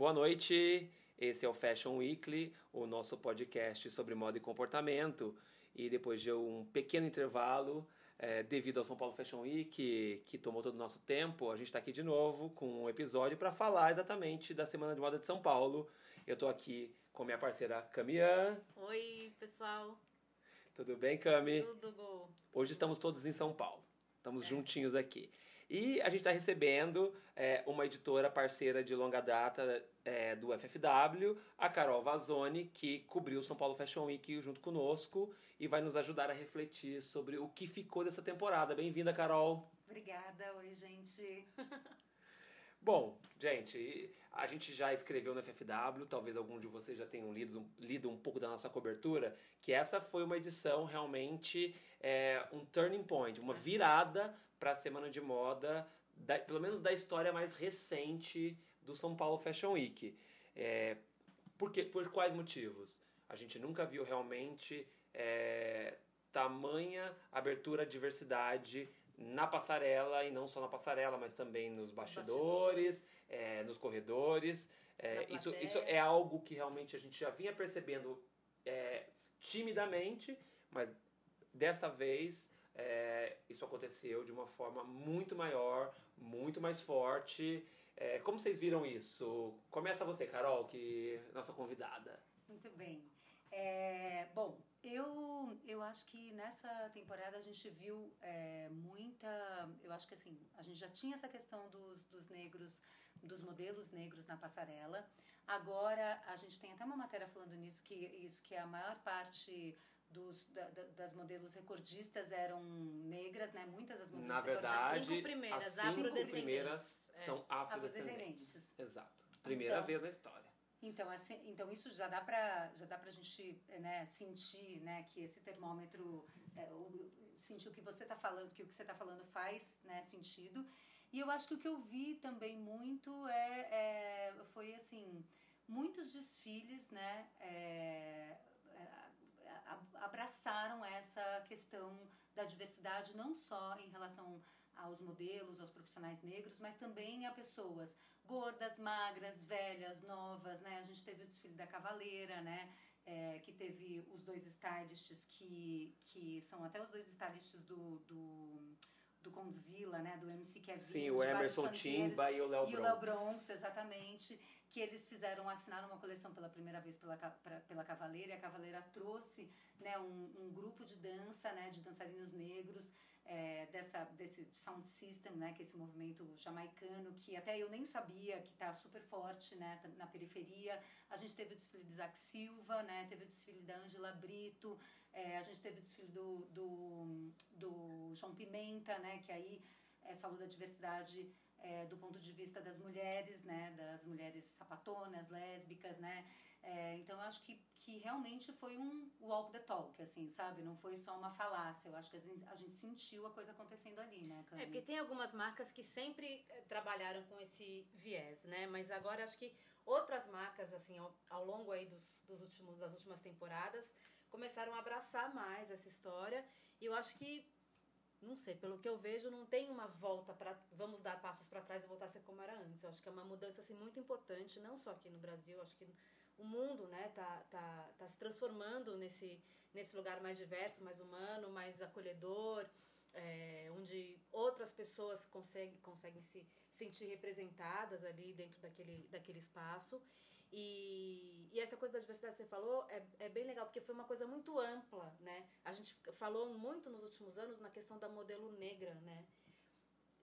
Boa noite, esse é o Fashion Weekly, o nosso podcast sobre moda e comportamento. E depois de um pequeno intervalo, é, devido ao São Paulo Fashion Week, que, que tomou todo o nosso tempo, a gente está aqui de novo com um episódio para falar exatamente da Semana de Moda de São Paulo. Eu estou aqui com minha parceira Camian. Oi, pessoal. Tudo bem, Cami? Tudo. Hoje estamos todos em São Paulo. Estamos é. juntinhos aqui. E a gente está recebendo é, uma editora parceira de longa data é, do FFW, a Carol Vazoni, que cobriu o São Paulo Fashion Week junto conosco e vai nos ajudar a refletir sobre o que ficou dessa temporada. Bem-vinda, Carol. Obrigada. Oi, gente. Bom, gente, a gente já escreveu no FFW, talvez algum de vocês já tenham lido, lido um pouco da nossa cobertura, que essa foi uma edição realmente é, um turning point, uma virada para a semana de moda, da, pelo menos da história mais recente do São Paulo Fashion Week. É, por, por quais motivos? A gente nunca viu realmente é, tamanha abertura à diversidade na passarela e não só na passarela, mas também nos bastidores, bastidores. É, nos corredores. É, isso, isso é algo que realmente a gente já vinha percebendo é, timidamente, mas dessa vez é, isso aconteceu de uma forma muito maior, muito mais forte. É, como vocês viram isso? Começa você, Carol, que é nossa convidada. Muito bem. É, bom, eu, eu acho que nessa temporada a gente viu é, muita. Eu acho que assim, a gente já tinha essa questão dos, dos negros, dos modelos negros na passarela. Agora a gente tem até uma matéria falando nisso, que isso que a maior parte dos, da, das modelos recordistas eram negras, né? Muitas das modelos Na verdade, as cinco primeiras, as cinco primeiras é. são afrodescendentes. afrodescendentes. Exato. Primeira então, vez na história. Então, assim, então isso já dá para já dá para a gente né, sentir né, que esse termômetro é, o, sentir o que você está falando que o que você está falando faz né, sentido e eu acho que o que eu vi também muito é, é foi assim muitos desfiles né é abraçaram essa questão da diversidade não só em relação aos modelos, aos profissionais negros, mas também a pessoas gordas, magras, velhas, novas, né? A gente teve o desfile da Cavaleira, né? É, que teve os dois stylists que, que são até os dois stylists do, do, do Condzilla, né? Do MC Kevin. Sim, o Emerson Timba e o Léo Bronx. E o Léo Bronx, exatamente. Que eles fizeram, assinaram uma coleção pela primeira vez pela, pra, pela Cavaleira. E a Cavaleira trouxe né, um, um grupo de dança, né? De dançarinos negros é, dessa, desse sound system, né, que é esse movimento jamaicano, que até eu nem sabia que está super forte né, na periferia. A gente teve o desfile de Isaac Silva, né, teve o desfile da Angela Brito, é, a gente teve o desfile do, do, do João Pimenta, né, que aí é, falou da diversidade é, do ponto de vista das mulheres, né, das mulheres sapatonas, lésbicas, né, é, então eu acho que, que realmente foi um walk the talk, assim, sabe? Não foi só uma falácia. Eu acho que a gente, a gente sentiu a coisa acontecendo ali, né, Cami? É, porque tem algumas marcas que sempre eh, trabalharam com esse viés, né? Mas agora acho que outras marcas, assim, ao, ao longo aí dos, dos últimos, das últimas temporadas, começaram a abraçar mais essa história. E eu acho que não sei, pelo que eu vejo, não tem uma volta para vamos dar passos para trás e voltar a ser como era antes. Eu acho que é uma mudança assim muito importante, não só aqui no Brasil, acho que o mundo né tá, tá, tá se transformando nesse, nesse lugar mais diverso, mais humano, mais acolhedor, é, onde outras pessoas conseguem, conseguem se sentir representadas ali dentro daquele, daquele espaço. E, e essa coisa da diversidade que você falou é, é bem legal, porque foi uma coisa muito ampla, né? A gente falou muito nos últimos anos na questão da modelo negra, né?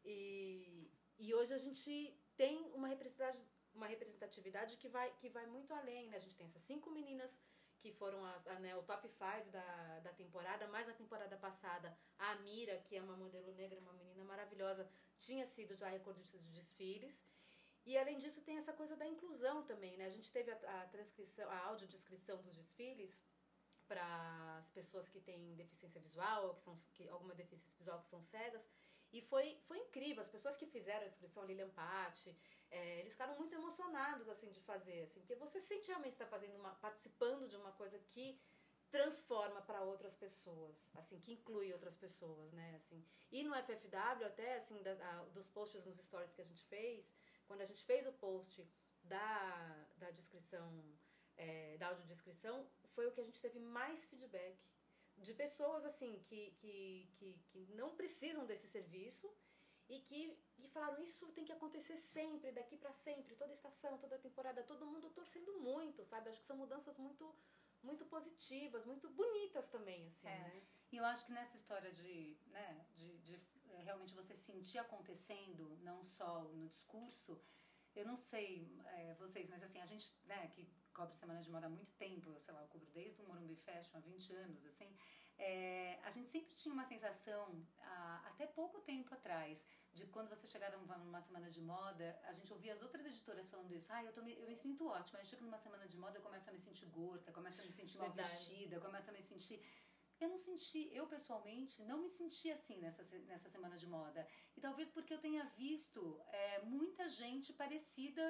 E, e hoje a gente tem uma representatividade uma representatividade que vai, que vai muito além, né? A gente tem essas cinco meninas que foram as, né, o top 5 da, da temporada, mais na temporada passada, a Amira, que é uma modelo negra, uma menina maravilhosa, tinha sido já recordista de desfiles. E além disso tem essa coisa da inclusão também, né? A gente teve a, a transcrição, a audiodescrição dos desfiles para as pessoas que têm deficiência visual ou que são que, alguma deficiência visual que são cegas. E foi, foi incrível, as pessoas que fizeram a inscrição, Lilian Patti, é, eles ficaram muito emocionados assim de fazer, assim, porque você sente realmente estar fazendo uma, participando de uma coisa que transforma para outras pessoas, assim, que inclui outras pessoas, né, assim. E no FFW até assim da, a, dos posts nos stories que a gente fez, quando a gente fez o post da, da descrição, é, da audiodescrição, foi o que a gente teve mais feedback de pessoas assim que, que, que, que não precisam desse serviço e que, que falaram isso tem que acontecer sempre, daqui para sempre, toda estação, toda temporada, todo mundo torcendo muito, sabe? Acho que são mudanças muito muito positivas, muito bonitas também, assim, é. né? E eu acho que nessa história de, né, de, de realmente você sentir acontecendo, não só no discurso, eu não sei é, vocês, mas assim, a gente, né, que cobre Semana de Moda há muito tempo, eu sei lá, eu cubro desde o Morumbi Fashion há 20 anos, assim, é, a gente sempre tinha uma sensação, a, até pouco tempo atrás, de quando você chegar numa semana de moda, a gente ouvia as outras editoras falando isso. Ah, eu, tô me, eu me sinto ótima. Aí chego numa semana de moda, eu começo a me sentir gorda, começo a me sentir mal Verdade. vestida, começo a me sentir. Eu não senti, eu pessoalmente, não me senti assim nessa, nessa semana de moda. E talvez porque eu tenha visto é, muita gente parecida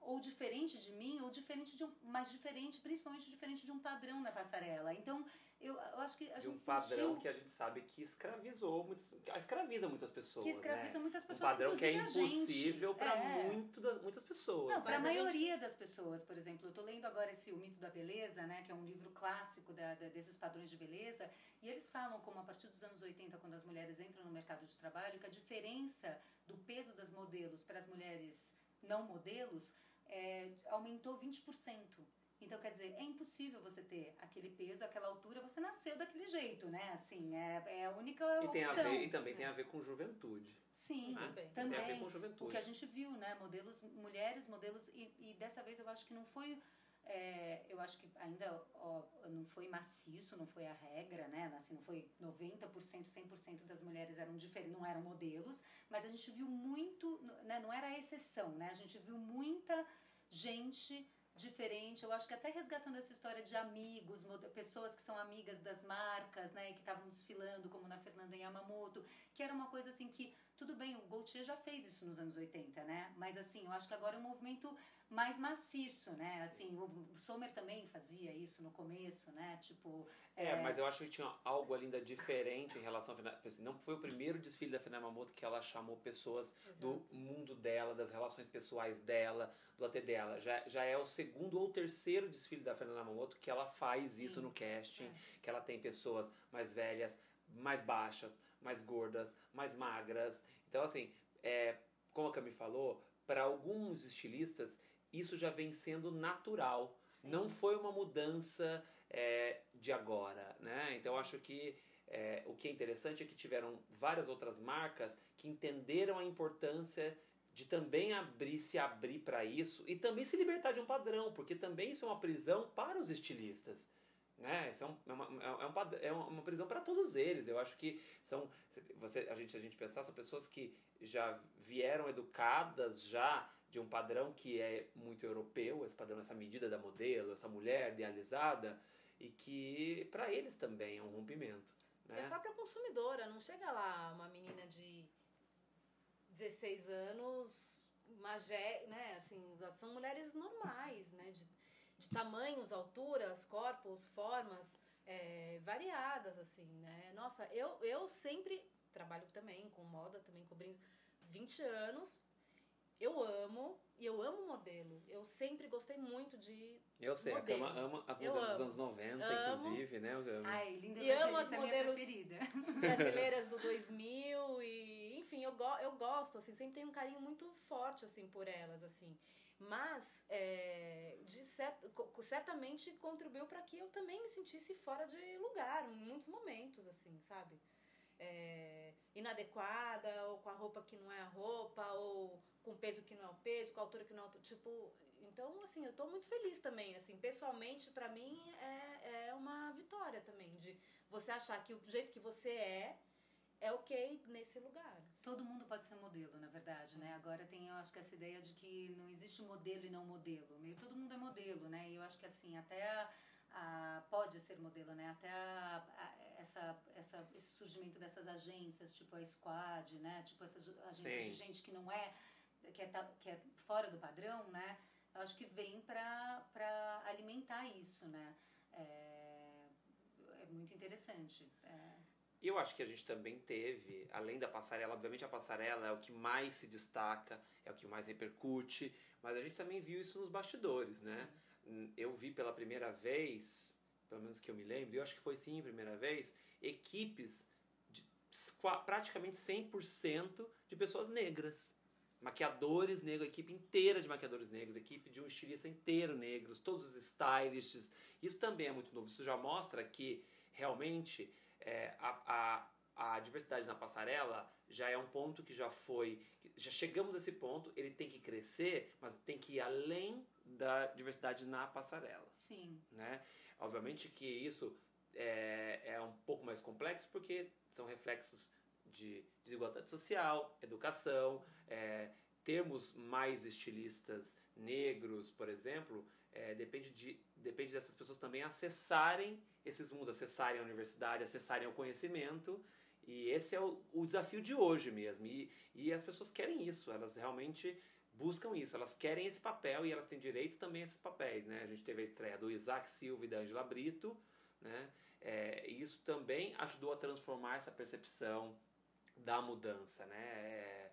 ou diferente de mim, ou diferente de um, mais diferente, principalmente diferente de um padrão na passarela. Então, eu, eu acho que a de gente um padrão sentiu... que a gente sabe que escravizou muitas, escraviza muitas pessoas. Que escraviza né? muitas pessoas. Um padrão que é impossível para é. muito muitas pessoas. Não, para a maioria gente... das pessoas, por exemplo. Eu estou lendo agora esse O Mito da Beleza, né, que é um livro clássico da, da, desses padrões de beleza, e eles falam como a partir dos anos 80, quando as mulheres entram no mercado de trabalho, que a diferença do peso das modelos para as mulheres não modelos é, aumentou 20%. Então, quer dizer, é impossível você ter aquele peso, aquela altura, você nasceu daquele jeito, né? Assim, é, é a única e opção. Tem a ver, e também tem a ver com juventude. Sim, né? também. também. Tem a ver com juventude. O que a gente viu, né? Modelos, mulheres, modelos, e, e dessa vez eu acho que não foi... É, eu acho que ainda ó, não foi maciço, não foi a regra, né? Assim, não foi 90%, 100% das mulheres eram diferentes, não eram modelos, mas a gente viu muito, né? não era a exceção, né? A gente viu muita gente diferente. Eu acho que até resgatando essa história de amigos, pessoas que são amigas das marcas, né, que estavam desfilando, como na Fernanda Yamamoto, que era uma coisa assim que, tudo bem, o Gaultier já fez isso nos anos 80, né? Mas assim, eu acho que agora é um movimento mais maciço, né? Assim, o Sommer também fazia isso no começo, né? Tipo. É, é... mas eu acho que tinha algo ainda diferente em relação a Não foi o primeiro desfile da Fernanda Yamamoto que ela chamou pessoas Exato. do mundo dela, das relações pessoais dela, do AT dela. Já, já é o segundo ou terceiro desfile da Fernanda Yamamoto que ela faz Sim. isso no casting, é. que ela tem pessoas mais velhas, mais baixas, mais gordas, mais magras. Então, assim, é, como a Cami falou, para alguns estilistas isso já vem sendo natural. Sim. Não foi uma mudança é, de agora, né? Então acho que é, o que é interessante é que tiveram várias outras marcas que entenderam a importância de também abrir, se abrir para isso e também se libertar de um padrão, porque também isso é uma prisão para os estilistas. Né? Isso é, um, é, uma, é, um, é uma prisão para todos eles. Eu acho que são. Você, a, gente, a gente pensar, são pessoas que já vieram educadas já de um padrão que é muito europeu, esse padrão, essa medida da modelo, essa mulher idealizada, e que para eles também é um rompimento. Né? E a própria consumidora, não chega lá uma menina de 16 anos, magé, né, assim, são mulheres normais, né, de, de tamanhos, alturas, corpos, formas é, variadas, assim, né. Nossa, eu, eu sempre trabalho também com moda, também cobrindo 20 anos, eu amo e eu amo modelo. Eu sempre gostei muito de Eu sei, modelo. a Cama ama as modelos dos anos 90, amo. inclusive, né? Eu amo. Ai, linda e amo as modelos brasileiras do 2000 e, enfim, eu, go eu gosto, assim, sempre tenho um carinho muito forte, assim, por elas, assim. Mas, é, de certo, certamente contribuiu para que eu também me sentisse fora de lugar, em muitos momentos, assim, sabe? É, inadequada, ou com a roupa que não é a roupa, ou com peso que não é o peso, com altura que não é altura. Tipo, então, assim, eu tô muito feliz também. Assim, pessoalmente, para mim, é, é uma vitória também. De você achar que o jeito que você é é ok nesse lugar. Todo mundo pode ser modelo, na verdade, né? Agora tem, eu acho que essa ideia de que não existe modelo e não modelo. Meio todo mundo é modelo, né? E eu acho que assim, até a, a pode ser modelo, né? Até a, a, essa, essa, esse surgimento dessas agências, tipo a Squad, né? Tipo essas agências Sim. de gente que não é que é, que é fora do padrão, né? Eu acho que vem para alimentar isso, né? É, é muito interessante. É. E eu acho que a gente também teve, além da passarela, obviamente a passarela é o que mais se destaca, é o que mais repercute, mas a gente também viu isso nos bastidores, né? Sim. Eu vi pela primeira vez, pelo menos que eu me lembro, eu acho que foi sim a primeira vez, equipes de praticamente 100% de pessoas negras. Maquiadores negros, equipe inteira de maquiadores negros, equipe de um estilista inteiro negros, todos os stylists. Isso também é muito novo. Isso já mostra que realmente é, a, a, a diversidade na passarela já é um ponto que já foi. Já chegamos a esse ponto, ele tem que crescer, mas tem que ir além da diversidade na passarela. Sim. Né? Obviamente que isso é, é um pouco mais complexo porque são reflexos de desigualdade social, educação, é, termos mais estilistas negros, por exemplo, é, depende, de, depende dessas pessoas também acessarem esses mundos, acessarem a universidade, acessarem o conhecimento. E esse é o, o desafio de hoje mesmo. E, e as pessoas querem isso, elas realmente buscam isso, elas querem esse papel e elas têm direito também a esses papéis. Né? A gente teve a estreia do Isaac Silva e da Angela Brito. Né? É, isso também ajudou a transformar essa percepção da mudança. Né? É,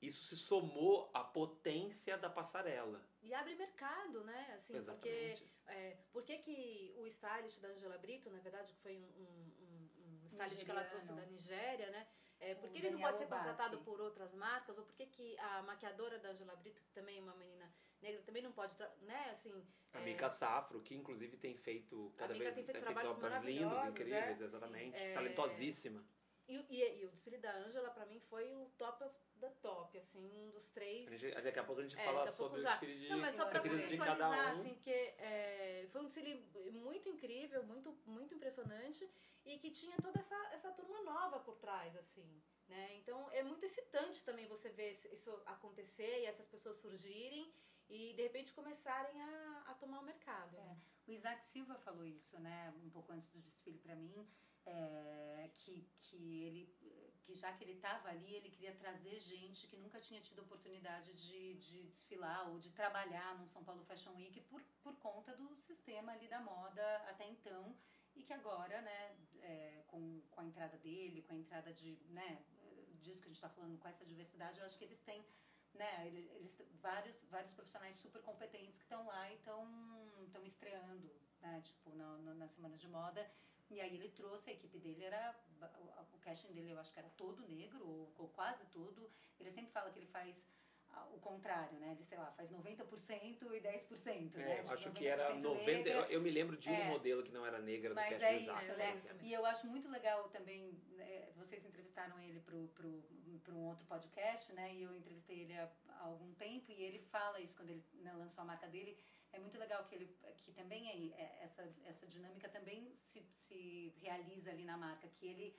isso se somou à potência da passarela. E abre mercado, né? Assim, Exatamente. Porque, é, por que, que o stylist da Angela Brito, na verdade, que foi um, um, um stylist Nigeriano. que ela trouxe da Nigéria, né? É, por que ele não pode ser contratado por outras marcas? Ou por que, que a maquiadora da Angela Brito, que também é uma menina negra, também não pode, né? Assim, a é... Mica Safro, que inclusive tem feito cada vez tem feito, tem trabalhos, trabalhos lindos, incríveis, é? exatamente. É... Talentosíssima. E, e, e, o desfile da Ângela, pra mim, foi o top of the top, assim, um dos três. Gente, daqui a pouco a gente é, fala sobre o desfile de Não, mas só pra contextualizar, um. assim, porque é, foi um desfile muito incrível, muito, muito impressionante, e que tinha toda essa, essa turma nova por trás, assim. Né? Então é muito excitante também você ver isso acontecer e essas pessoas surgirem e de repente começarem a, a tomar o mercado. É. O Isaac Silva falou isso, né, um pouco antes do desfile para mim é, que, que ele que já que ele estava ali, ele queria trazer gente que nunca tinha tido oportunidade de, de desfilar ou de trabalhar no São Paulo Fashion Week por, por conta do sistema ali da moda até então. E que agora, né, é, com, com a entrada dele, com a entrada de, né, disso que a gente está falando, com essa diversidade, eu acho que eles têm, né, eles, vários, vários profissionais super competentes que estão lá e estão estreando, né, tipo, na, na semana de moda e aí ele trouxe, a equipe dele era, o casting dele eu acho que era todo negro, ou, ou quase todo. Ele sempre fala que ele faz o contrário, né? Ele, sei lá, faz 90% e 10%, é, né? Tipo, acho que era 90%. Eu, eu, me lembro de um é, modelo que não era negra do Mas é isso, né? E eu acho muito legal também, né, vocês entrevistaram ele para pro, pro um outro podcast, né? E eu entrevistei ele há, há algum tempo e ele fala isso quando ele né, lançou a marca dele é muito legal que ele que também é, é, essa essa dinâmica também se, se realiza ali na marca que ele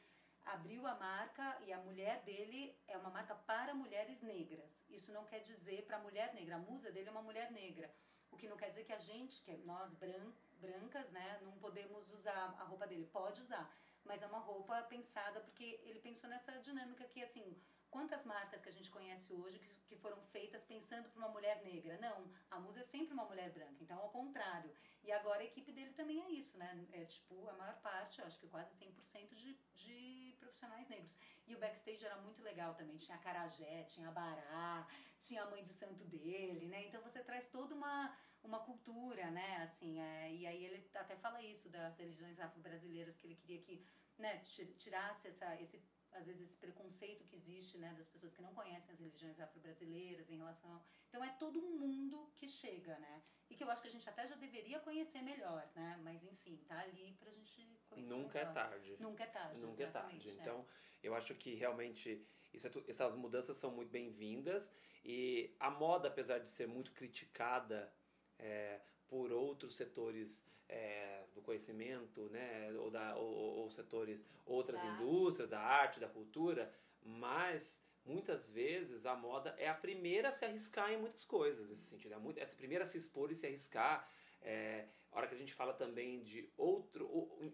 abriu a marca e a mulher dele é uma marca para mulheres negras. Isso não quer dizer para mulher negra a musa dele é uma mulher negra. O que não quer dizer que a gente que nós bran, brancas né não podemos usar a roupa dele. Pode usar mas é uma roupa pensada porque ele pensou nessa dinâmica que assim Quantas marcas que a gente conhece hoje que, que foram feitas pensando para uma mulher negra? Não, a musa é sempre uma mulher branca, então ao contrário. E agora a equipe dele também é isso, né? É tipo a maior parte, acho que quase 100% de, de profissionais negros. E o backstage era muito legal também, tinha a Carajé, tinha a Bará, tinha a mãe de santo dele, né? Então você traz toda uma uma cultura, né? Assim, é, e aí ele até fala isso das religiões afro-brasileiras que ele queria que, né, tirasse essa esse às vezes esse preconceito que existe, né, das pessoas que não conhecem as religiões afro-brasileiras em relação. Então é todo um mundo que chega, né? E que eu acho que a gente até já deveria conhecer melhor, né? Mas enfim, tá ali pra gente conhecer Nunca é melhor. é tarde. Nunca é tarde, Nunca é tarde. Então, eu acho que realmente isso é essas mudanças são muito bem-vindas e a moda, apesar de ser muito criticada é, por outros setores é, do conhecimento, né, ou, da, ou, ou setores, outras da indústrias, arte. da arte, da cultura, mas muitas vezes a moda é a primeira a se arriscar em muitas coisas nesse sentido, é, muito, é a primeira a se expor e se arriscar. É, a hora que a gente fala também de outro,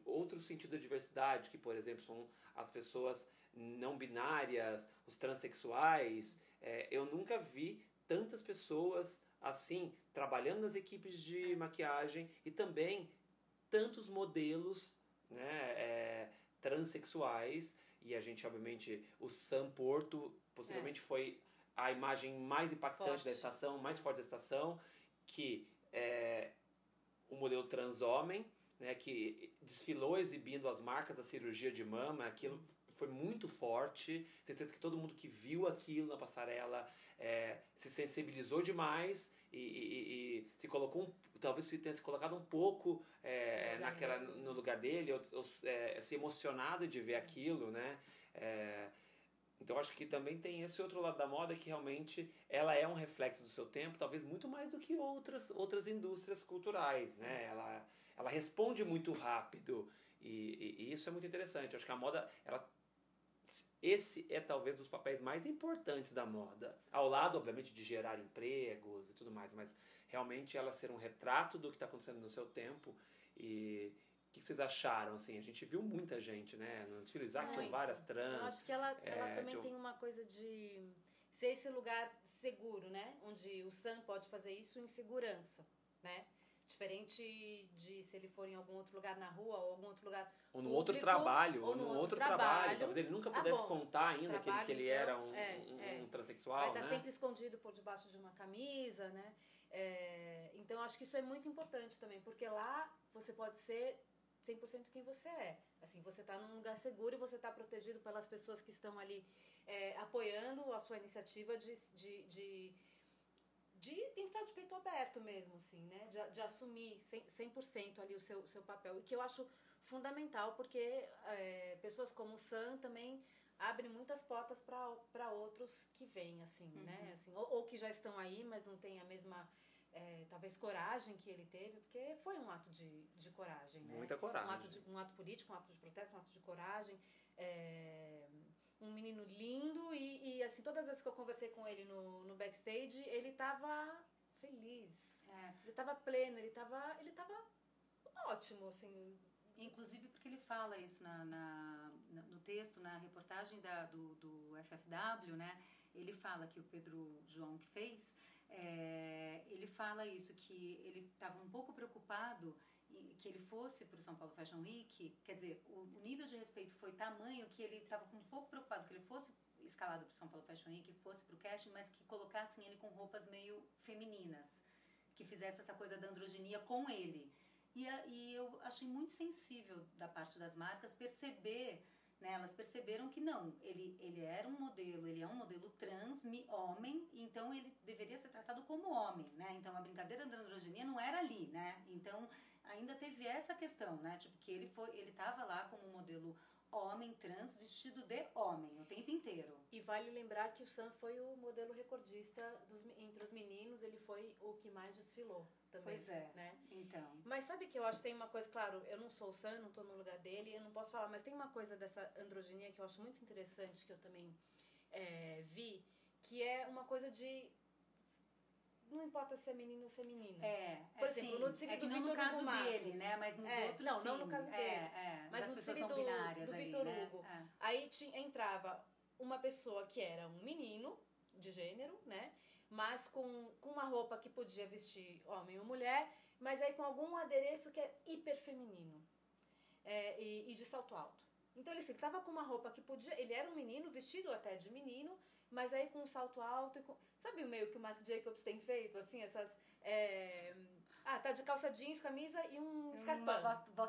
outro sentido de diversidade, que por exemplo são as pessoas não binárias, os transexuais, é, eu nunca vi tantas pessoas assim, trabalhando nas equipes de maquiagem e também tantos modelos né, é, transexuais. E a gente, obviamente, o Sam Porto possivelmente é. foi a imagem mais impactante Forte. da estação, mais forte da estação, que é o modelo transhomem, né, que desfilou exibindo as marcas da cirurgia de mama, aquilo foi muito forte. Tenho certeza que todo mundo que viu aquilo na passarela é, se sensibilizou demais e, e- e se colocou, um- talvez se tenha se colocado um pouco é, No lugar naquela, no lugar dele, ou, ou é, se emocionado de ver aquilo, né? É, então acho que também tem esse outro lado da moda que realmente ela é um reflexo do seu tempo, talvez muito mais do que outras outras indústrias culturais, né? Ela ela responde muito rápido e, e- e isso é muito interessante. Acho que a moda ela esse é talvez dos papéis mais importantes da moda, ao lado obviamente de gerar empregos e tudo mais, mas realmente ela ser um retrato do que está acontecendo no seu tempo e o que vocês acharam? Assim, a gente viu muita gente, né? No desfile Isaac tinham várias Eu trans. acho que ela, ela é, também de um- tem uma coisa de ser esse lugar seguro, né? Onde o Sam pode fazer isso em segurança, né? Diferente de se ele for em algum outro lugar na rua ou algum outro lugar. Ou no outro público, trabalho, ou no outro, outro trabalho. trabalho. Talvez ele nunca Ah, pudesse bom. contar ainda que ele, Trabalho, que ele então, era um, é, um- é. um transexual, vai estar né? sempre escondido por debaixo de uma camisa, né? É, então acho que isso é muito importante também, porque lá você pode ser 100% quem você é. Assim, você está num lugar seguro e você está protegido pelas pessoas que estão ali é, apoiando a sua iniciativa de, de, de, de entrar de peito aberto mesmo, assim, né? De, de assumir 100%, 100% ali o seu, seu papel. E que eu acho fundamental, porque é, pessoas como o Sam também abrem muitas portas para outros que vêm, assim, né? Assim, ou, ou que já estão aí, mas não têm a mesma, é, talvez, coragem que ele teve, porque foi um ato de, de coragem, né? Muita coragem. Um ato, de, um ato político, um ato de protesto, um ato de coragem. É, um menino lindo e, e, assim, todas as vezes que eu conversei com ele no, no backstage, ele tava feliz. É. Ele tava pleno, ele tava, ele tava ótimo, assim. Inclusive porque ele fala isso na, na- no texto, na reportagem da- do, do FFW, né? Ele fala que o Pedro João que fez, é, ele fala isso, que ele estava um pouco preocupado que ele fosse para o São Paulo Fashion Week, quer dizer, o, o nível de respeito foi tamanho que ele estava um pouco preocupado que ele fosse escalado para o São Paulo Fashion Week, fosse para o casting, mas que colocassem ele com roupas meio femininas, que fizesse essa coisa da androginia com ele. E, a- e eu achei muito sensível da parte das marcas perceber, né, elas perceberam que não, ele, ele era um modelo, ele é um modelo trans, homem, então ele deveria ser tratado como homem, né? Então a brincadeira da androginia não era ali, né? Então ainda teve essa questão, né? Tipo que ele foi, ele tava lá como um modelo homem trans vestido de homem o tempo inteiro. E vale lembrar que o Sam foi o modelo recordista dos, entre os meninos, ele foi o que mais desfilou também. Pois é. Né? Então, Mas sabe que eu acho que tem uma coisa, claro, eu não sou o Sam, não tô no lugar dele, eu não posso falar, mas tem uma coisa dessa androginia que eu acho muito interessante, que eu também é, vi, que é uma coisa de. Não importa se é menino ou se é menina. é, Por assim, exemplo, no desfile é do não no Vitor caso Hugo Marcos. dele, né? Mas nos É, outros não, sim. não no caso É, dele. é, Mas das no desfile do- binárias do ali, Vitor né? Hugo. É. Aí entrava uma pessoa que era um menino de gênero, né? Mas com, com uma roupa que podia vestir homem ou mulher, mas aí com algum adereço que é hiper feminino é, e, e de salto alto. Então ele assim, tava com uma roupa que podia. Ele era um menino, vestido até de menino, mas aí com um salto alto e com. Sabe o meio que o Marc Jacobs tem feito? Assim, essas. é, ah, tá de calça jeans, camisa e um escarpão.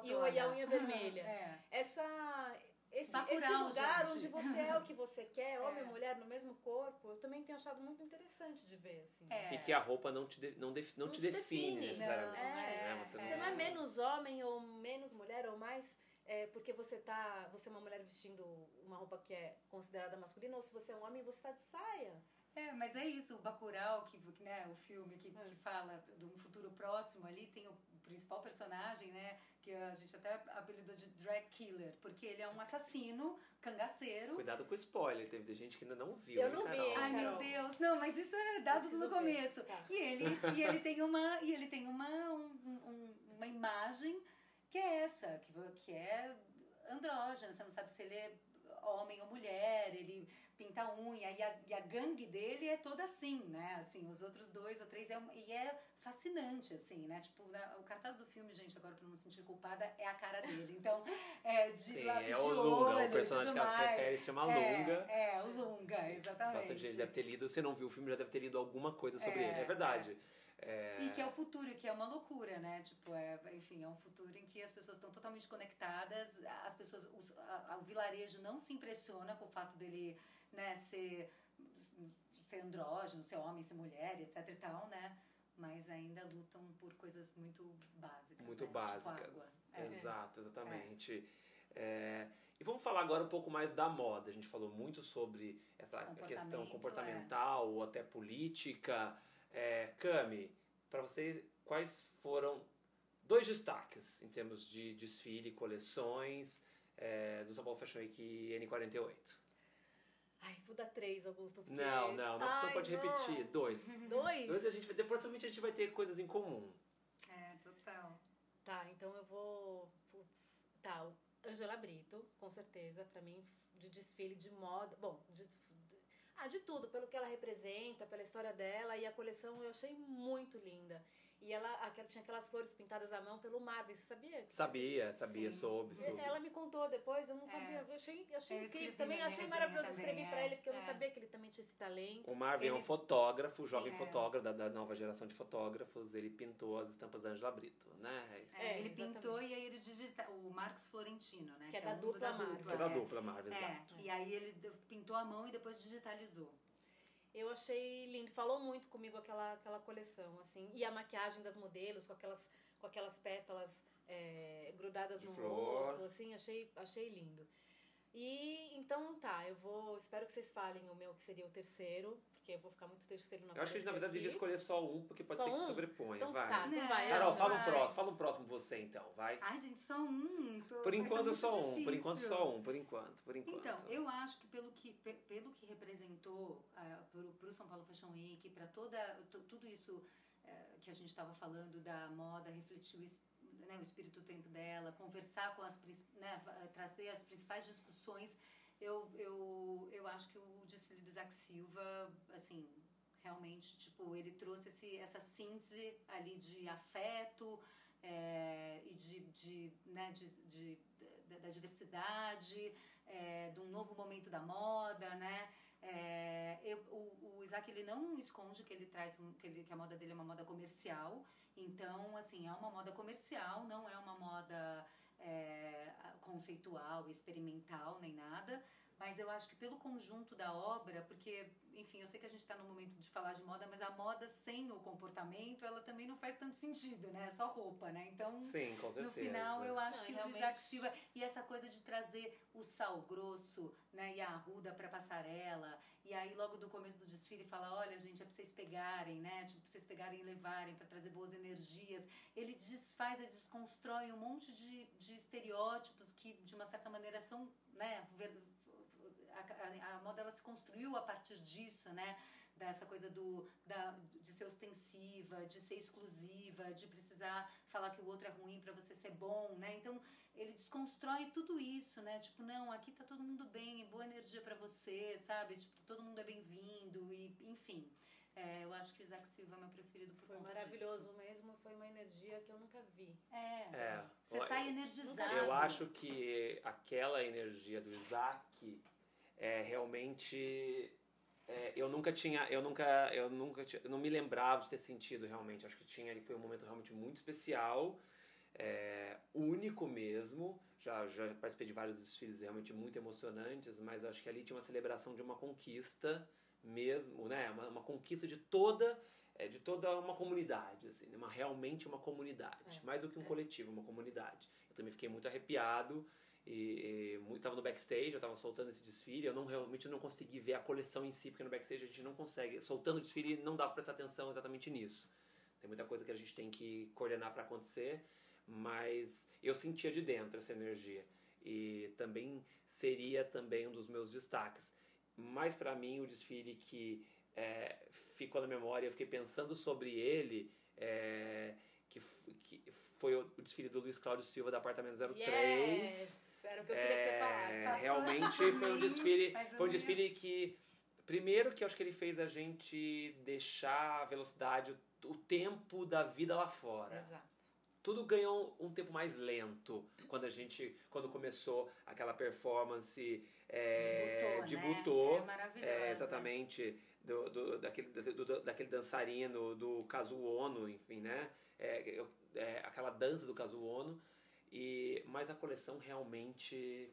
E, o- e a unha vermelha É. essa esse, Bacurau, esse lugar gente. onde você é o que você quer, homem É. e mulher no mesmo corpo, eu também tenho achado muito interessante de ver, assim. É. E que a roupa não te, de- não def- não Não te te define, define. necessariamente. Não, né? é, Você, Você não é menos homem ou menos mulher ou mais é, porque você tá. Você é uma mulher vestindo uma roupa que é considerada masculina, ou se você é um homem, você tá de saia. É, mas é isso, o Bacurau, que, né, o filme que, É. que fala de um futuro próximo ali, tem o principal personagem, né, que a gente até apelidou de drag killer, porque ele é um assassino, cangaceiro. Cuidado com o spoiler, teve gente que ainda não viu. Eu hein, não vi, Carol? Ai, meu. Deus, não, mas isso é dado preciso no começo. Tá. E ele, e ele tem uma, e ele tem uma, um- um- uma imagem que é essa, que, que é andrógena, você não sabe se ele é homem ou mulher, ele pinta a unha e a, e a gangue dele é toda assim, né? Assim, os outros dois ou três é e é fascinante assim, né? Tipo, né, o cartaz do filme, gente, agora para não me sentir culpada, é a cara dele. Então, é de Sim, lápis é o Lunga, olho, o personagem que ela se refere se chama é, Lunga. É, o Lunga, exatamente. Bastante gente deve ter lido. Se não viu o filme, já deve ter lido alguma coisa sobre É, ele. É verdade. É. E que é o futuro, que é uma loucura, né? Tipo, é, enfim, é um futuro em que as pessoas estão totalmente conectadas, as pessoas, os, a- o vilarejo não se impressiona com o fato dele, né, ser, ser andrógeno, ser homem, ser mulher, etc e tal, né? Mas ainda lutam por coisas muito básicas. muito né? Tipo básicas. água. É. Exato, exatamente. É, e vamos falar agora um pouco mais da moda. A gente falou muito sobre essa questão Comportamento, comportamental ou até política. É, Cami, para você, quais foram dois destaques em termos de desfile, coleções é, do São Paulo Fashion Week N48? Ai, vou dar três, Augusto. Porque... Não, não, não, Ai, pode não. repetir. Dois. Dois? Dois a gente, vai- depois provavelmente a gente vai ter coisas em comum. É, total. Tá, então eu vou. Putz. Tá, o Angela Brito, com certeza, pra mim, de desfile de moda. Bom, de- ah, de tudo, pelo que ela representa, pela história dela e a coleção eu achei muito linda. E ela aquela, tinha aquelas flores pintadas à mão pelo Marvin, você sabia? que Sabia, sabia, Sim. soube, soube. Ela me contou depois, eu não É. sabia. Eu achei, eu achei Eu incrível. Também achei maravilhoso. também, escrevi pra é. ele, porque eu não É. sabia que ele também tinha esse talento. O Marvin é um Ele- fotógrafo, jovem Sim, é. fotógrafo da, da nova geração de fotógrafos. Ele pintou as estampas da Angela Brito, né? É, É, ele exatamente. pintou e aí ele digita o Marcos Florentino, né? Que é o da mundo dupla Marvel. Que é da é. dupla Marvel, É, exato. e aí ele pintou a mão e depois digitalizou. Eu achei lindo, falou muito comigo aquela, aquela coleção, assim. E a maquiagem das modelos, com aquelas, com aquelas pétalas é, grudadas De no flor. rosto, assim, achei, achei lindo. E então tá, eu vou. Espero que vocês falem o meu que seria o terceiro, porque eu vou ficar muito terceiro na Eu acho que a gente, na verdade, devia escolher só um, porque pode Só ser que um? sobreponha. Então vai. tá, então Não. vai. Carol, fala um próximo, fala um próximo você então, vai. Ai, gente, só um. Tô- Por vai ser enquanto só um, por difícil. enquanto só um, por enquanto, por enquanto. Então, eu acho que pelo que, pe- pelo que representou uh, para o São Paulo Fashion Week, para toda tu- tudo isso eh, que a gente estava falando da moda, refletir o, es- né, o espírito do tempo dela, conversar com as né, trazer as principais discussões, eu, eu, eu acho que o desfile do Isaac Silva, assim, realmente, tipo, ele trouxe esse, essa síntese ali de afeto eh, e de, de, né, de, de- da- da diversidade, é, de um novo momento da moda, né? É, eu- o, o Isaac ele não esconde que ele traz um- que, ele- que a moda dele é uma moda comercial. Então, assim, é uma moda comercial, não é uma moda é, conceitual, experimental, nem nada. Mas eu acho que pelo conjunto da obra, porque, enfim, eu sei que a gente está no momento de falar de moda, mas a moda sem o comportamento, ela também não faz tanto sentido, né? É só roupa, né? Então, Sim, com certeza. no final, eu acho Não, que e o do realmente- Isaac Silva e essa coisa de trazer o sal grosso, né, e a arruda para passarela, e aí logo do começo do desfile fala, olha, gente, é para vocês pegarem, né, tipo, pra vocês pegarem e levarem para trazer boas energias. Ele desfaz, ele desconstrói um monte de, de estereótipos que de uma certa maneira são, né, a, a, a moda ela se construiu a partir disso, né? Dessa coisa do, da, de ser ostensiva, de ser exclusiva, de precisar falar que o outro é ruim para você ser bom, né? Então ele desconstrói tudo isso, né? Tipo, não, aqui tá todo mundo bem, boa energia para você, sabe? Tipo, todo mundo é bem-vindo e, enfim. É, eu acho que o Isaac Silva é meu preferido por Foi conta maravilhoso disso. mesmo, foi uma energia que eu nunca vi. É. É. Você Eu- sai energizado. Eu acho que aquela energia do Isaac é realmente. é, eu nunca tinha. Eu nunca. Eu nunca tinha, eu não me lembrava de ter sentido realmente. Acho que tinha ali foi um momento realmente muito especial. É, único mesmo. Já, já participei de vários desfiles realmente muito emocionantes, mas acho que ali tinha uma celebração de uma conquista mesmo, né? Uma, uma conquista de toda é, de toda uma comunidade, assim, né? uma, realmente uma comunidade, É, mais do que um é. coletivo, uma comunidade. Eu também fiquei muito arrepiado e, e muito, tava no backstage, eu tava soltando esse desfile, eu não realmente não consegui ver a coleção em si, porque no backstage a gente não consegue, soltando o desfile não dá pra prestar atenção exatamente nisso. Tem muita coisa que a gente tem que coordenar para acontecer, mas eu sentia de dentro essa energia e também seria também um dos meus destaques. Mas para mim o desfile que é, ficou na memória, eu fiquei pensando sobre ele, é, que, que foi o, desfile do Luiz Cláudio Silva da Apartamento 03. Yes! Era o que eu queria que você falasse. É, Passou realmente foi um desfile, foi um desfile que primeiro que eu acho que ele fez a gente deixar a velocidade, o, o tempo da vida lá fora. Exato. Tudo ganhou um tempo mais lento quando a gente, quando começou aquela performance é, de Butô, né? É é, exatamente, do, do- daquele, do- daquele dançarino, do Kazuo Ono, enfim, né? É, é, aquela dança do Kazuo Ono. E, mas a coleção realmente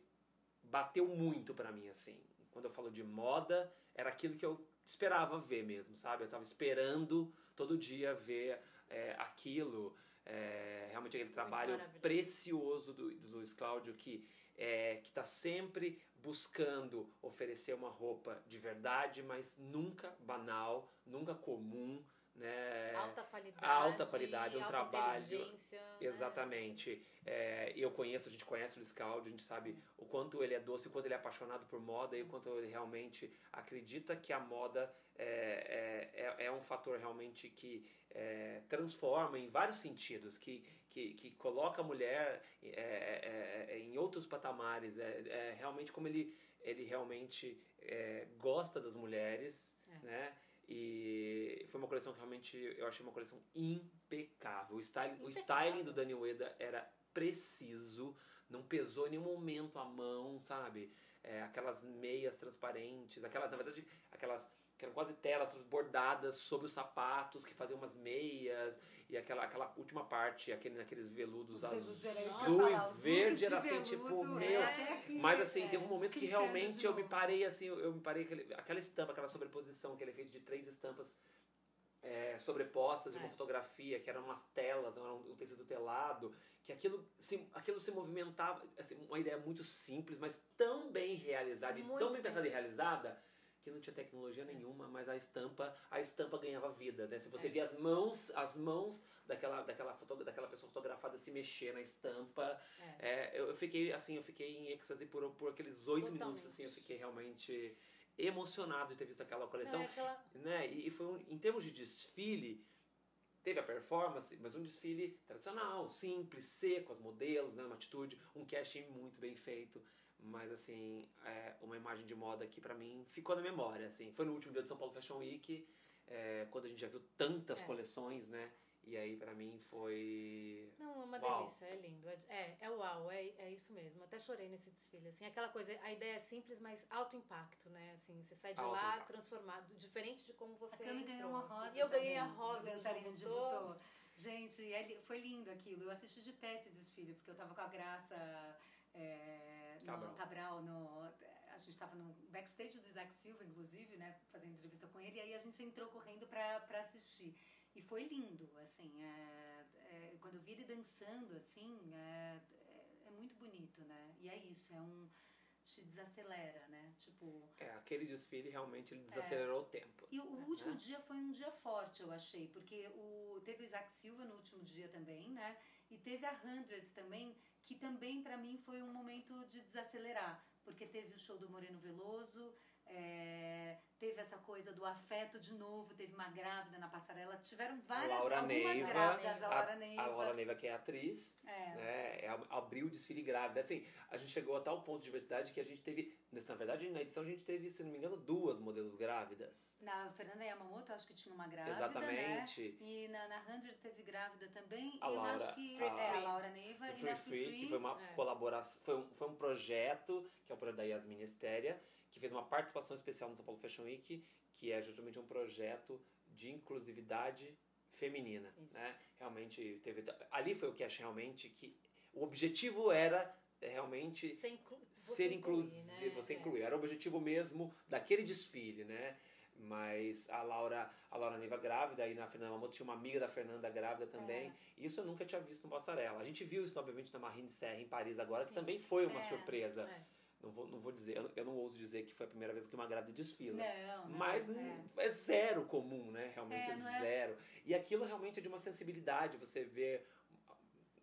bateu muito pra mim, assim. Quando eu falo de moda, era aquilo que eu esperava ver mesmo, sabe? Eu tava esperando todo dia ver é, aquilo. É, realmente aquele trabalho precioso do, do Luiz Cláudio que é, que está sempre buscando oferecer uma roupa de verdade, mas nunca banal, nunca comum, né? Alta qualidade. alta qualidade, um alta trabalho- né? Exatamente. É, eu conheço, a gente conhece o Luiz a gente sabe o quanto ele é doce, o quanto ele é apaixonado por moda e o quanto ele realmente acredita que a moda é, é, é, é um fator realmente que é, transforma em vários sentidos, que, que, que coloca a mulher é, é, em outros patamares. É, realmente como ele, ele realmente gosta das mulheres, né? E foi uma coleção que realmente eu achei uma coleção impecável. O, style, o Impecável. styling do Dani Ueda era preciso, não pesou em nenhum momento a mão, sabe? É, aquelas meias transparentes, aquelas, na verdade, aquelas que eram quase telas bordadas sobre os sapatos que faziam umas meias e aquela, aquela última parte, aquele, naqueles veludos azul e verde, era assim, tipo, meu, é, mas assim, é, teve um momento que realmente eu me parei assim, eu, me parei aquele, aquela estampa, aquela sobreposição que ele é feito de três estampas é, sobrepostas de uma É. fotografia, que eram umas telas, era um, tecido telado, que aquilo se, aquilo se movimentava, assim, uma ideia muito simples, mas tão bem realizada e Muito tão bem bem. pensada e realizada que não tinha tecnologia nenhuma, mas a estampa, a estampa ganhava vida, né? Se você É. via as mãos, as mãos daquela daquela foto, daquela pessoa fotografada se mexer na estampa, É. é, eu, eu fiquei assim, eu fiquei em êxtase por, por aqueles oito minutos, assim, eu fiquei realmente emocionado de ter visto aquela coleção, É aquela- né? E, e foi um, em termos de desfile, teve a performance, mas um desfile tradicional, simples, seco, as modelos, né? Uma atitude, um casting muito bem feito. Mas assim, é uma imagem de moda que pra mim ficou na memória. Assim, foi no último dia de São Paulo Fashion Week, é, quando a gente já viu tantas É. coleções, né? E aí pra mim foi Não, é uma Uau. delícia, é lindo. É, é, uau, é, é isso mesmo. Até chorei nesse desfile, assim. Aquela coisa, a ideia é simples, mas alto impacto, né? Assim, você sai de Alto lá impacto. transformado, diferente de como você A Cami entrou. ganhou uma assim. rosa. E eu ganhei a rosa do do dançarino de Butô. Gente, é foi lindo aquilo. Eu assisti de pé esse desfile, porque eu tava com a Graça é, no Cabral. No, a gente estava no backstage do Isaac Silva, inclusive, né, fazendo entrevista com ele, e aí a gente entrou correndo pra assistir. E foi lindo, assim, é, é, quando eu vi ele dançando, assim, é, é, é muito bonito, né? E é isso, é um... te desacelera, né? Tipo... É, aquele desfile realmente ele desacelerou o tempo. E o último né? dia foi um dia forte, eu achei, porque o, teve o Isaac Silva no último dia também, né? E teve a Hundred também, que também pra mim foi um momento de desacelerar, porque teve o show do Moreno Veloso, é, teve essa coisa do afeto de novo, teve uma grávida na passarela, tiveram várias, Laura algumas Neiva, grávidas, a Laura A, Neiva. a Laura Neiva, que é atriz, É. né? É, abriu o desfile grávida. Assim, a gente chegou a tal ponto de diversidade que a gente teve. Na verdade, na edição a gente teve, se não me engano, duas modelos grávidas. Na Fernanda Yamamoto, eu acho que tinha uma grávida, Exatamente. né? E na, na Hundred teve grávida também. A e eu Laura- acho que a- é, a Laura Neiva e Free Free, Free, que foi uma É. colaboração, foi um, foi um projeto, que é o projeto da Yasmin Estéria, que fez uma participação especial no São Paulo Fashion Week, que é justamente um projeto de inclusividade feminina, Isso. né? Realmente teve ali foi o que achei realmente que o objetivo era é, realmente Você inclu você ser inclusivo, né? você É. incluir. Era o objetivo mesmo daquele desfile, né? Mas a Laura, a Laura Neiva grávida, e na Fernanda Mamoto tinha uma amiga da Fernanda grávida também. É. Isso eu nunca tinha visto no Passarela. A gente viu isso, obviamente, na Marine Serra, em Paris agora, que Sim. também foi uma É, surpresa. É. Não vou, não vou dizer, eu, eu não ouso dizer que foi a primeira vez que uma grávida desfila. Não, não. Mas é. é. zero comum, né? Realmente É, é, é? zero. E aquilo realmente é de uma sensibilidade. Você vê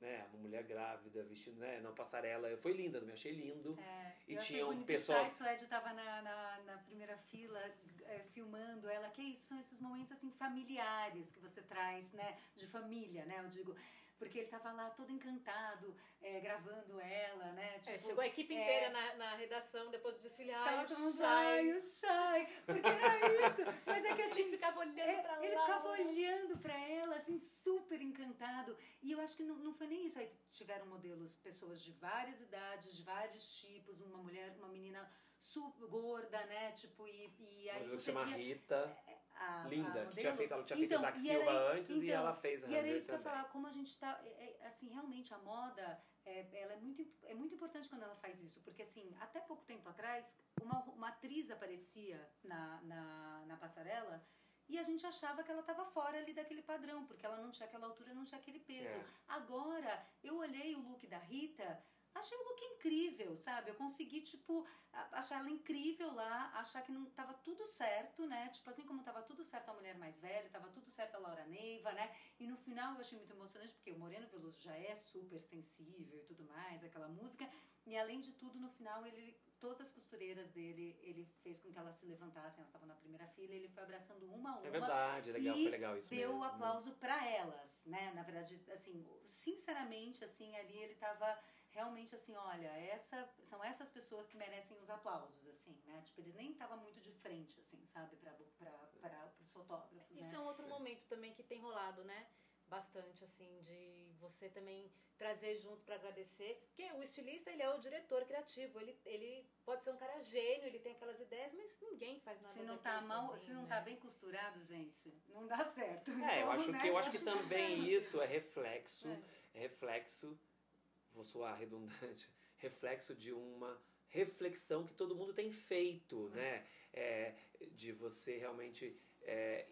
né, uma mulher grávida vestindo né, na passarela. Foi linda também, achei lindo. É, E tinham pessoas- O Suede estava na, na, na primeira fila é, filmando ela. Que isso, são esses momentos assim familiares que você traz, né? De família, né? Eu digo, Porque ele tava lá todo encantado, é, gravando ela, né? É, Tipo, chegou a equipe é, inteira na, na redação depois do desfile. Ai, Tava o todo mundo, Shai. ai, o Shai, porque era isso. Mas é que assim, Ele ficava olhando é, pra ele lá. ficava olhando pra ela, assim, super encantado. E eu acho que não, não foi nem isso. Aí tiveram modelos, pessoas de várias idades, de vários tipos, uma mulher, uma menina super gorda, né? Tipo, e, e aí Mas você via Rita, a, a linda, que modelo. tinha feito, ela tinha Então, feito Isaac e era Silva aí- antes e então, ela fez E era isso que eu também. falar, como a gente tá. é- é, assim, realmente a moda é, ela é, muito, é muito importante quando ela faz isso. Porque, assim, até pouco tempo atrás, uma, uma atriz aparecia na, na, na passarela e a gente achava que ela estava fora ali daquele padrão, porque ela não tinha aquela altura, não tinha aquele peso. É. Agora, eu olhei o look da Rita. Achei o look incrível, sabe? Eu consegui, tipo, achar ela incrível lá, achar que não tava tudo certo, né? Tipo assim como tava tudo certo a mulher mais velha, tava tudo certo a Laura Neiva, né? E no final eu achei muito emocionante, porque o Moreno Veloso já é super sensível e tudo mais, aquela música. E além de tudo, no final, ele, todas as costureiras dele, ele fez com que elas se levantassem, elas estavam na primeira fila, ele foi abraçando uma a uma É verdade, legal, foi legal isso deu mesmo. o aplauso pra elas, né? Na verdade, assim, sinceramente, assim, ali ele tava realmente assim, olha, essa, são essas pessoas que merecem os aplausos, assim, né? Tipo, eles nem estavam muito de frente, assim, sabe, pra, pros fotógrafos, Isso né? é um outro momento também que tem rolado, né? Bastante, assim, de você também trazer junto pra agradecer. Porque o estilista, ele é o diretor criativo. Ele, ele pode ser um cara gênio, ele tem aquelas ideias, mas ninguém faz nada Se não tá mal, sozinho, se não né? tá bem costurado, gente, não dá certo. É, eu Então, acho né, que eu acho que acho também importante. isso é reflexo, É. é reflexo, vou soar redundante, reflexo de uma reflexão que todo mundo tem feito, né? É, de você realmente é,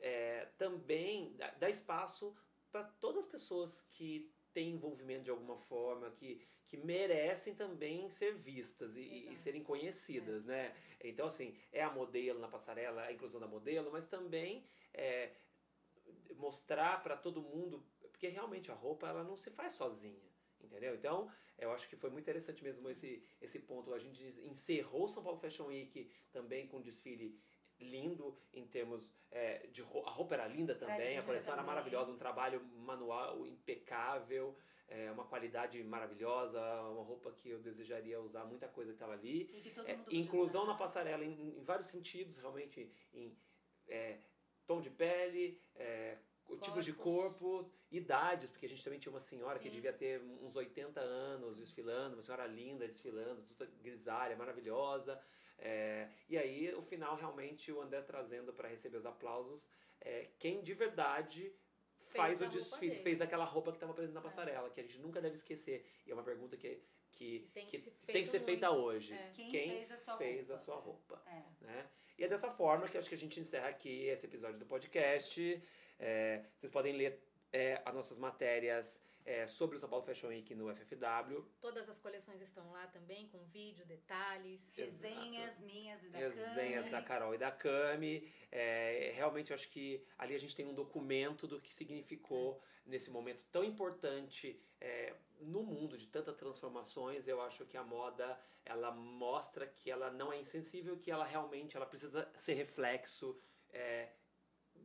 é, também dar espaço para todas as pessoas que têm envolvimento de alguma forma, que, que merecem também ser vistas e, e serem conhecidas, né? Então, assim, é a modelo na passarela, a inclusão da modelo, mas também é, mostrar para todo mundo, porque realmente a roupa ela não se faz sozinha, entendeu? Então, eu acho que foi muito interessante mesmo esse, esse ponto. A gente encerrou o São Paulo Fashion Week também com um desfile lindo em termos é, de roupa. A roupa era linda também, linda a coleção era também. maravilhosa, um trabalho manual impecável, é, uma qualidade maravilhosa, uma roupa que eu desejaria usar, muita coisa que estava ali. Que É, inclusão usar. na passarela em, em vários sentidos, realmente, em é, tom de pele, é, tipos de corpos, idades, porque a gente também tinha uma senhora que Sim. devia ter uns 80 anos desfilando, uma senhora linda desfilando, toda grisalha, maravilhosa. É, e aí, o final, realmente, o André trazendo para receber os aplausos, é, quem de verdade faz o desfile, dele. fez aquela roupa que estava presente na passarela, que a gente nunca deve esquecer. E é uma pergunta que, que, Tem que que ser tem que ser feito feita muito. hoje. É. Quem Quem fez a sua fez roupa. a sua roupa É. né? E é dessa forma que acho que a gente encerra aqui esse episódio do podcast. É, vocês podem ler é, as nossas matérias é, sobre o São Paulo Fashion Week no FFW. Todas as coleções estão lá também, com vídeo, detalhes. Resenhas minhas e da Resenhas Cami. da Carol e da Cami. É, realmente eu acho que ali a gente tem um documento do que significou nesse momento tão importante é, no mundo de tantas transformações. Eu acho que a moda ela mostra que ela não é insensível, que ela realmente ela precisa ser reflexo é,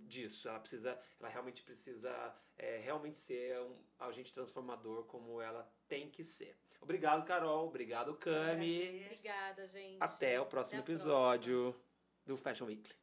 disso. Ela precisa, ela realmente precisa é, realmente ser um agente transformador como ela tem que ser. Obrigado, Carol. Obrigado, Cami. Obrigada, gente. Até o próximo Até episódio do Fashion Weekly.